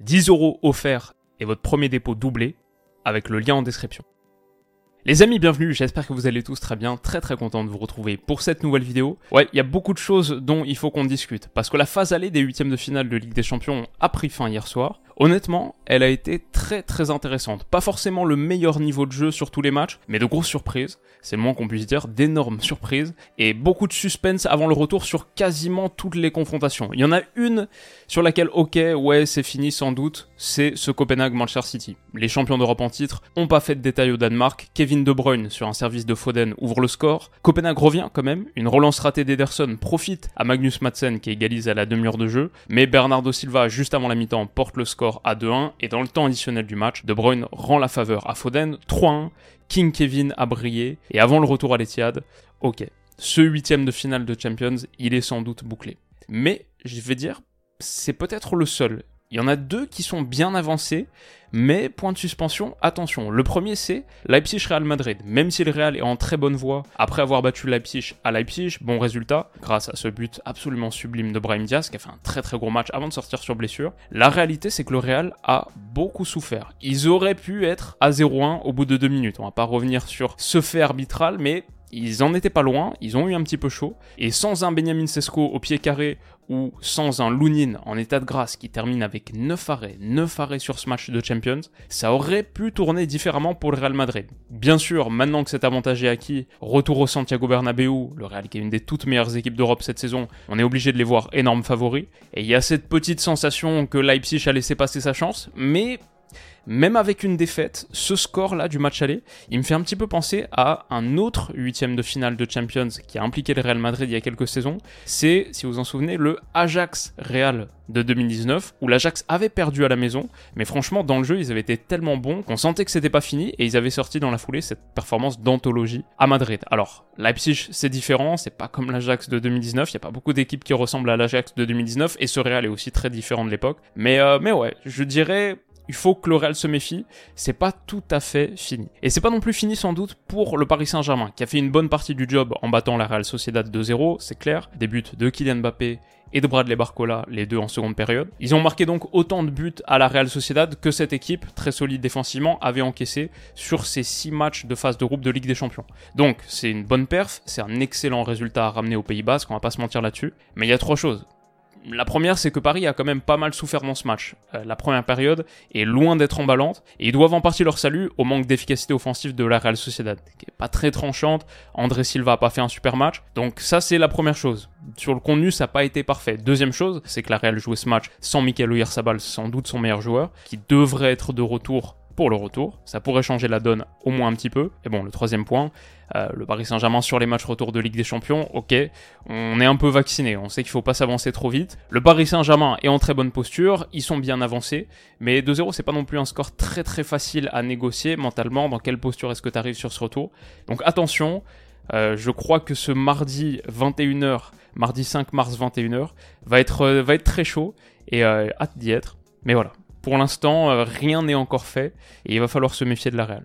10 euros offerts et votre premier dépôt doublé avec le lien en description. Les amis, bienvenue, j'espère que vous allez tous très bien, très très content de vous retrouver pour cette nouvelle vidéo. Ouais, il y a beaucoup de choses dont il faut qu'on discute, parce que la phase allée des huitièmes de finale de Ligue des Champions a pris fin hier soir. Honnêtement, elle a été très très intéressante. Pas forcément le meilleur niveau de jeu sur tous les matchs, mais de grosses surprises. C'est le moins qu'on d'énormes surprises. Et beaucoup de suspense avant le retour sur quasiment toutes les confrontations. Il y en a une sur laquelle, ok, ouais, c'est fini sans doute, c'est ce Copenhague-Manchester City. Les champions d'Europe en titre ont pas fait de détails au Danemark. Kevin De Bruyne sur un service de Foden ouvre le score. Copenhague revient quand même. Une relance ratée d'Ederson profite à Magnus Madsen qui égalise à la demi-heure de jeu. Mais Bernardo Silva, juste avant la mi-temps, porte le score à 2-1 et dans le temps additionnel du match, De Bruyne rend la faveur à Foden 3-1. King Kevin a brillé et avant le retour à l'Etihad, ok, ce huitième de finale de Champions, il est sans doute bouclé. Mais je vais dire, c'est peut-être le seul. Il y en a deux qui sont bien avancés, mais point de suspension, attention. Le premier c'est Leipzig-Real Madrid. Même si le Real est en très bonne voie, après avoir battu Leipzig à Leipzig, bon résultat, grâce à ce but absolument sublime de Brahim Diaz, qui a fait un très très gros match avant de sortir sur blessure. La réalité c'est que le Real a beaucoup souffert. Ils auraient pu être à 0-1 au bout de deux minutes. On va pas revenir sur ce fait arbitral, mais ils en étaient pas loin, ils ont eu un petit peu chaud, et sans un Benjamin Sesko au pied carré ou sans un Lunin en état de grâce qui termine avec 9 arrêts, 9 arrêts sur ce match de Champions, ça aurait pu tourner différemment pour le Real Madrid. Bien sûr, maintenant que cet avantage est acquis, retour au Santiago Bernabéu, le Real qui est une des toutes meilleures équipes d'Europe cette saison, on est obligé de les voir énormes favoris, et il y a cette petite sensation que Leipzig a laissé passer sa chance, mais même avec une défaite, ce score-là du match aller, il me fait un petit peu penser à un autre huitième de finale de Champions qui a impliqué le Real Madrid il y a quelques saisons. C'est, si vous en souvenez, le Ajax Real de 2019 où l'Ajax avait perdu à la maison, mais franchement dans le jeu ils avaient été tellement bons qu'on sentait que c'était pas fini et ils avaient sorti dans la foulée cette performance d'anthologie à Madrid. Alors Leipzig c'est différent, c'est pas comme l'Ajax de 2019, il y a pas beaucoup d'équipes qui ressemblent à l'Ajax de 2019 et ce Real est aussi très différent de l'époque. Mais euh, mais ouais, je dirais il faut que le Real se méfie, c'est pas tout à fait fini. Et c'est pas non plus fini sans doute pour le Paris Saint-Germain, qui a fait une bonne partie du job en battant la Real Sociedad 2-0, c'est clair, des buts de Kylian Mbappé et de Bradley Barcola, les deux en seconde période. Ils ont marqué donc autant de buts à la Real Sociedad que cette équipe, très solide défensivement, avait encaissé sur ces six matchs de phase de groupe de Ligue des Champions. Donc c'est une bonne perf, c'est un excellent résultat à ramener au Pays Basque, on va pas se mentir là-dessus. Mais il y a trois choses. La première, c'est que Paris a quand même pas mal souffert dans ce match. Euh, la première période est loin d'être emballante, et ils doivent en partie leur salut au manque d'efficacité offensive de la Real Sociedad, qui pas très tranchante. André Silva a pas fait un super match, donc ça c'est la première chose. Sur le contenu, ça n'a pas été parfait. Deuxième chose, c'est que la Real jouait ce match sans Michael Oyarzabal, sans doute son meilleur joueur, qui devrait être de retour pour le retour. Ça pourrait changer la donne au moins un petit peu. Et bon, le troisième point, euh, le Paris Saint-Germain sur les matchs retour de Ligue des Champions, ok, on est un peu vacciné, on sait qu'il faut pas s'avancer trop vite. Le Paris Saint-Germain est en très bonne posture, ils sont bien avancés, mais 2-0 c'est pas non plus un score très très facile à négocier mentalement, dans quelle posture est-ce que tu arrives sur ce retour? Donc attention, euh, je crois que ce mardi 21h, mardi 5 mars 21h, va être, euh, va être très chaud, et hâte d'y être. Mais voilà, pour l'instant, euh, rien n'est encore fait et il va falloir se méfier de la Real.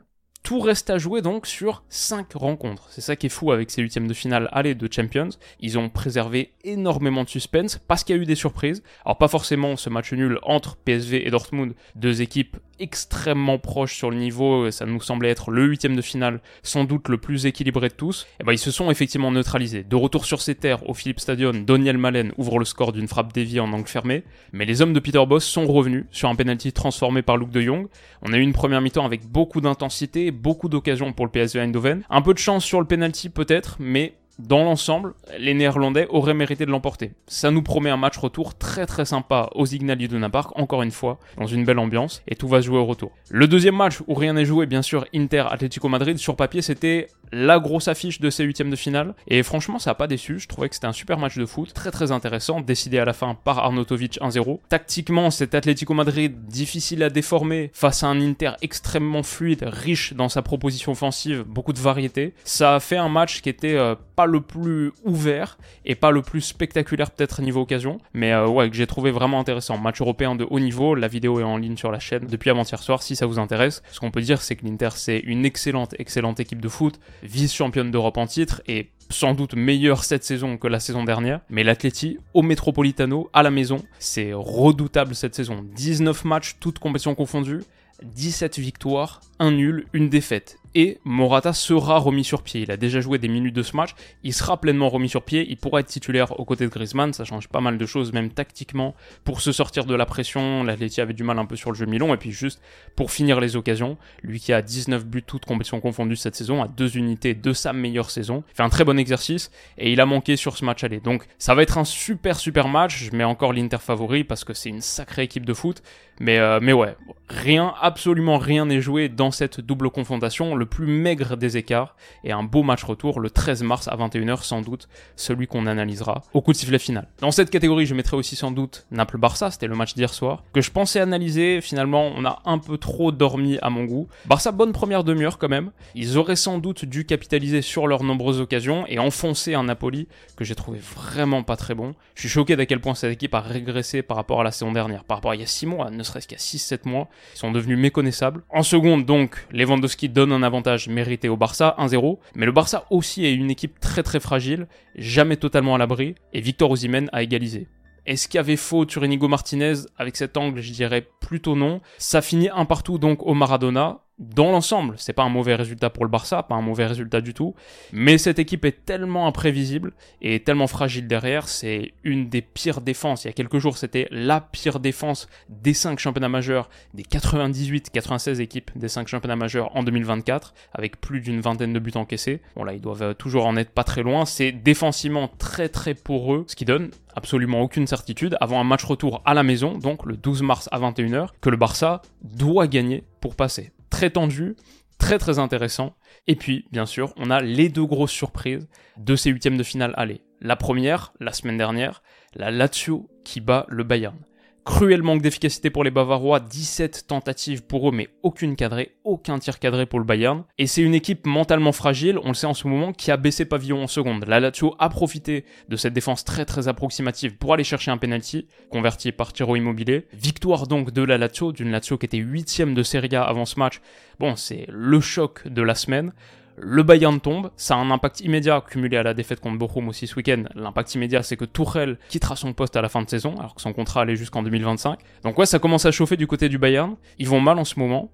Tout reste à jouer donc sur 5 rencontres. C'est ça qui est fou avec ces huitièmes de finale aller de Champions. Ils ont préservé énormément de suspense parce qu'il y a eu des surprises. Alors pas forcément ce match nul entre PSV et Dortmund, deux équipes extrêmement proches sur le niveau, ça nous semblait être le huitième de finale, sans doute le plus équilibré de tous, et eh ben ils se sont effectivement neutralisés. De retour sur ces terres au Philips Stadion, Daniel Malen ouvre le score d'une frappe déviée en angle fermé, mais les hommes de Peter Boss sont revenus sur un penalty transformé par Luke de Jong. On a eu une première mi-temps avec beaucoup d'intensité, beaucoup d'occasions pour le PSV Eindhoven. Un peu de chance sur le penalty peut-être, mais dans l'ensemble, les Néerlandais auraient mérité de l'emporter. Ça nous promet un match retour très très sympa au Signal Iduna Park, encore une fois, dans une belle ambiance, et tout va se jouer au retour. Le deuxième match où rien n'est joué, bien sûr, Inter Atlético Madrid, sur papier c'était la grosse affiche de ces huitièmes de finale. Et franchement, ça n'a pas déçu. Je trouvais que c'était un super match de foot, très très intéressant, décidé à la fin par Arnautovic 1-0. Tactiquement, cet Atlético Madrid difficile à déformer face à un Inter extrêmement fluide, riche dans sa proposition offensive, beaucoup de variété. Ça a fait un match qui était euh, pas le plus ouvert et pas le plus spectaculaire peut-être niveau occasion, mais euh, ouais, que j'ai trouvé vraiment intéressant. Match européen de haut niveau, la vidéo est en ligne sur la chaîne depuis avant-hier soir si ça vous intéresse. Ce qu'on peut dire, c'est que l'Inter c'est une excellente, excellente équipe de foot, vice-championne d'Europe en titre et sans doute meilleure cette saison que la saison dernière, mais l'Atleti au Metropolitano à la maison, c'est redoutable cette saison. 19 matchs, toutes compétitions confondues, 17 victoires, 1 nul, une défaite et Morata sera remis sur pied. Il a déjà joué des minutes de ce match, il sera pleinement remis sur pied, il pourra être titulaire aux côtés de Griezmann, ça change pas mal de choses même tactiquement pour se sortir de la pression. L'Atleti avait du mal un peu sur le jeu Milon et puis juste pour finir les occasions, lui qui a 19 buts toutes compétitions confondues cette saison, a deux unités de sa meilleure saison, fait un très bon exercice et il a manqué sur ce match aller. Donc ça va être un super super match, je mets encore l'Inter favori parce que c'est une sacrée équipe de foot, mais euh, mais ouais, rien absolument rien n'est joué dans cette double confrontation le plus maigre des écarts et un beau match retour le 13 mars à 21h sans doute, celui qu'on analysera au coup de sifflet final. Dans cette catégorie, je mettrai aussi sans doute Naples-Barça, c'était le match d'hier soir, que je pensais analyser, finalement on a un peu trop dormi à mon goût. Barça, bonne première demi-heure quand même, ils auraient sans doute dû capitaliser sur leurs nombreuses occasions et enfoncer un Napoli que j'ai trouvé vraiment pas très bon. Je suis choqué d'à quel point cette équipe a régressé par rapport à la saison dernière, par rapport à il y a 6 mois, ne serait-ce qu'il y a 6-7 mois, ils sont devenus méconnaissables. En seconde donc, Lewandowski donne un avantage mérité au Barça, 1-0. Mais le Barça aussi est une équipe très très fragile, jamais totalement à l'abri, et Victor Osimhen a égalisé. Est-ce qu'il y avait faux sur Martinez? Avec cet angle, je dirais plutôt non. Ça finit un partout donc au Maradona dans l'ensemble, c'est pas un mauvais résultat pour le Barça, pas un mauvais résultat du tout. Mais cette équipe est tellement imprévisible et tellement fragile derrière, c'est une des pires défenses. Il y a quelques jours, c'était la pire défense des 5 championnats majeurs, des 98-96 équipes des 5 championnats majeurs en 2024, avec plus d'une vingtaine de buts encaissés. Bon là, ils doivent toujours en être pas très loin. C'est défensivement très très poreux, ce qui donne absolument aucune certitude avant un match retour à la maison, donc le 12 mars à 21h, que le Barça doit gagner pour passer très tendu, très très intéressant. Et puis, bien sûr, on a les deux grosses surprises de ces huitièmes de finale aller. La première, la semaine dernière, la Lazio qui bat le Bayern. Cruel manque d'efficacité pour les Bavarois, 17 tentatives pour eux, mais aucune cadrée, aucun tir cadré pour le Bayern. Et c'est une équipe mentalement fragile, on le sait en ce moment, qui a baissé pavillon en seconde. La Lazio a profité de cette défense très très approximative pour aller chercher un penalty, converti par Tiro Immobilier. Victoire donc de la Lazio, d'une Lazio qui était huitième de Serie A avant ce match. Bon, c'est le choc de la semaine le Bayern tombe, ça a un impact immédiat cumulé à la défaite contre Bochum aussi ce week-end. L'impact immédiat, c'est que Tuchel quittera son poste à la fin de saison, alors que son contrat allait jusqu'en 2025. Donc ouais, ça commence à chauffer du côté du Bayern. Ils vont mal en ce moment.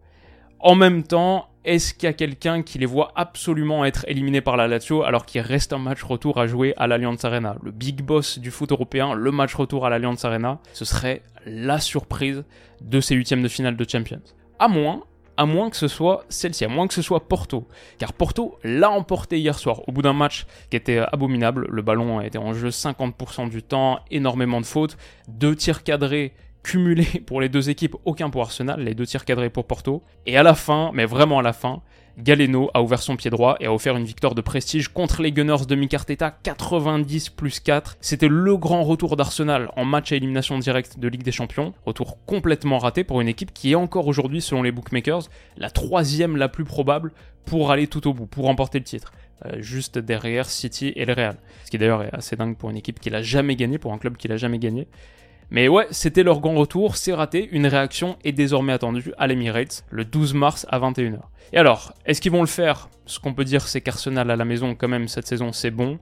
En même temps, est-ce qu'il y a quelqu'un qui les voit absolument être éliminés par la Lazio alors qu'il reste un match retour à jouer à l'Allianz Arena? Le big boss du foot européen, le match retour à l'Allianz Arena, ce serait la surprise de ces huitièmes de finale de Champions. À moins, à moins que ce soit celle-ci, à moins que ce soit Porto. Car Porto l'a emporté hier soir au bout d'un match qui était abominable. Le ballon été en jeu 50% du temps, énormément de fautes, deux tirs cadrés cumulés pour les deux équipes, aucun pour Arsenal, les deux tirs cadrés pour Porto. Et à la fin, mais vraiment à la fin, Galeno a ouvert son pied droit et a offert une victoire de prestige contre les Gunners de Mikarteta 90 plus 4. C'était le grand retour d'Arsenal en match à élimination directe de Ligue des Champions. Retour complètement raté pour une équipe qui est encore aujourd'hui, selon les bookmakers, la troisième la plus probable pour aller tout au bout, pour remporter le titre. Euh, juste derrière City et le Real. Ce qui d'ailleurs est assez dingue pour une équipe qui l'a jamais gagné, pour un club qui l'a jamais gagné. Mais ouais, c'était leur grand retour, c'est raté, une réaction est désormais attendue à l'Emirates le 12 mars à 21h. Et alors, est-ce qu'ils vont le faire? Ce qu'on peut dire, c'est qu'Arsenal à la maison, quand même, cette saison, c'est bon.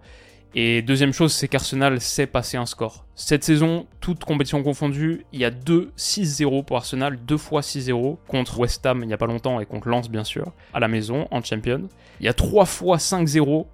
Et deuxième chose, c'est qu'Arsenal sait passer un score. Cette saison, toute compétition confondue, il y a 2 6-0 pour Arsenal, deux fois 6-0 contre West Ham il n'y a pas longtemps et contre Lens bien sûr, à la maison, en Champions. Il y a 3 fois 5-0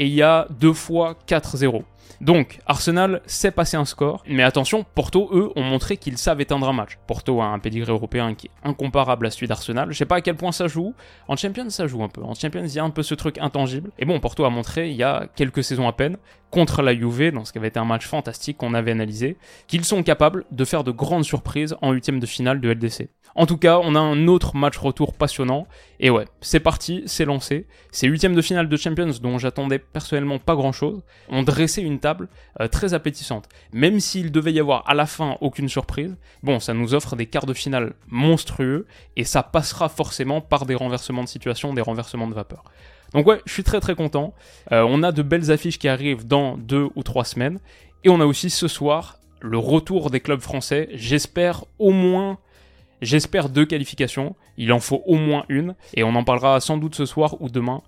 et il y a 2 fois 4-0. Donc, Arsenal sait passer un score, mais attention, Porto, eux, ont montré qu'ils savent éteindre un match. Porto a un pedigree européen qui est incomparable à celui d'Arsenal. Je sais pas à quel point ça joue. En Champions, ça joue un peu. En Champions, il y a un peu ce truc intangible. Et bon, Porto a montré, il y a quelques saisons à peine, contre la Juve, dans ce qui avait été un match fantastique qu'on avait analysé, qu'ils sont capables de faire de grandes surprises en huitième de finale de LDC. En tout cas, on a un autre match retour passionnant. Et ouais, c'est parti, c'est lancé. Ces huitièmes de finale de Champions dont j'attendais personnellement pas grand chose ont dressé table euh, très appétissante. Même s'il devait y avoir à la fin aucune surprise, bon, ça nous offre des quarts de finale monstrueux et ça passera forcément par des renversements de situation, des renversements de vapeur. Donc ouais, je suis très très content. Euh, on a de belles affiches qui arrivent dans deux ou trois semaines. Et on a aussi ce soir le retour des clubs français. J'espère au moins J'espère deux qualifications, il en faut au moins une, et on en parlera sans doute ce soir ou demain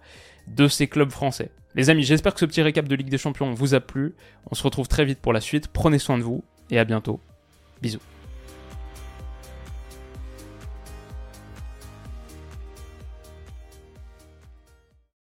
de ces clubs français. Les amis, j'espère que ce petit récap de Ligue des Champions vous a plu. On se retrouve très vite pour la suite. Prenez soin de vous et à bientôt. Bisous.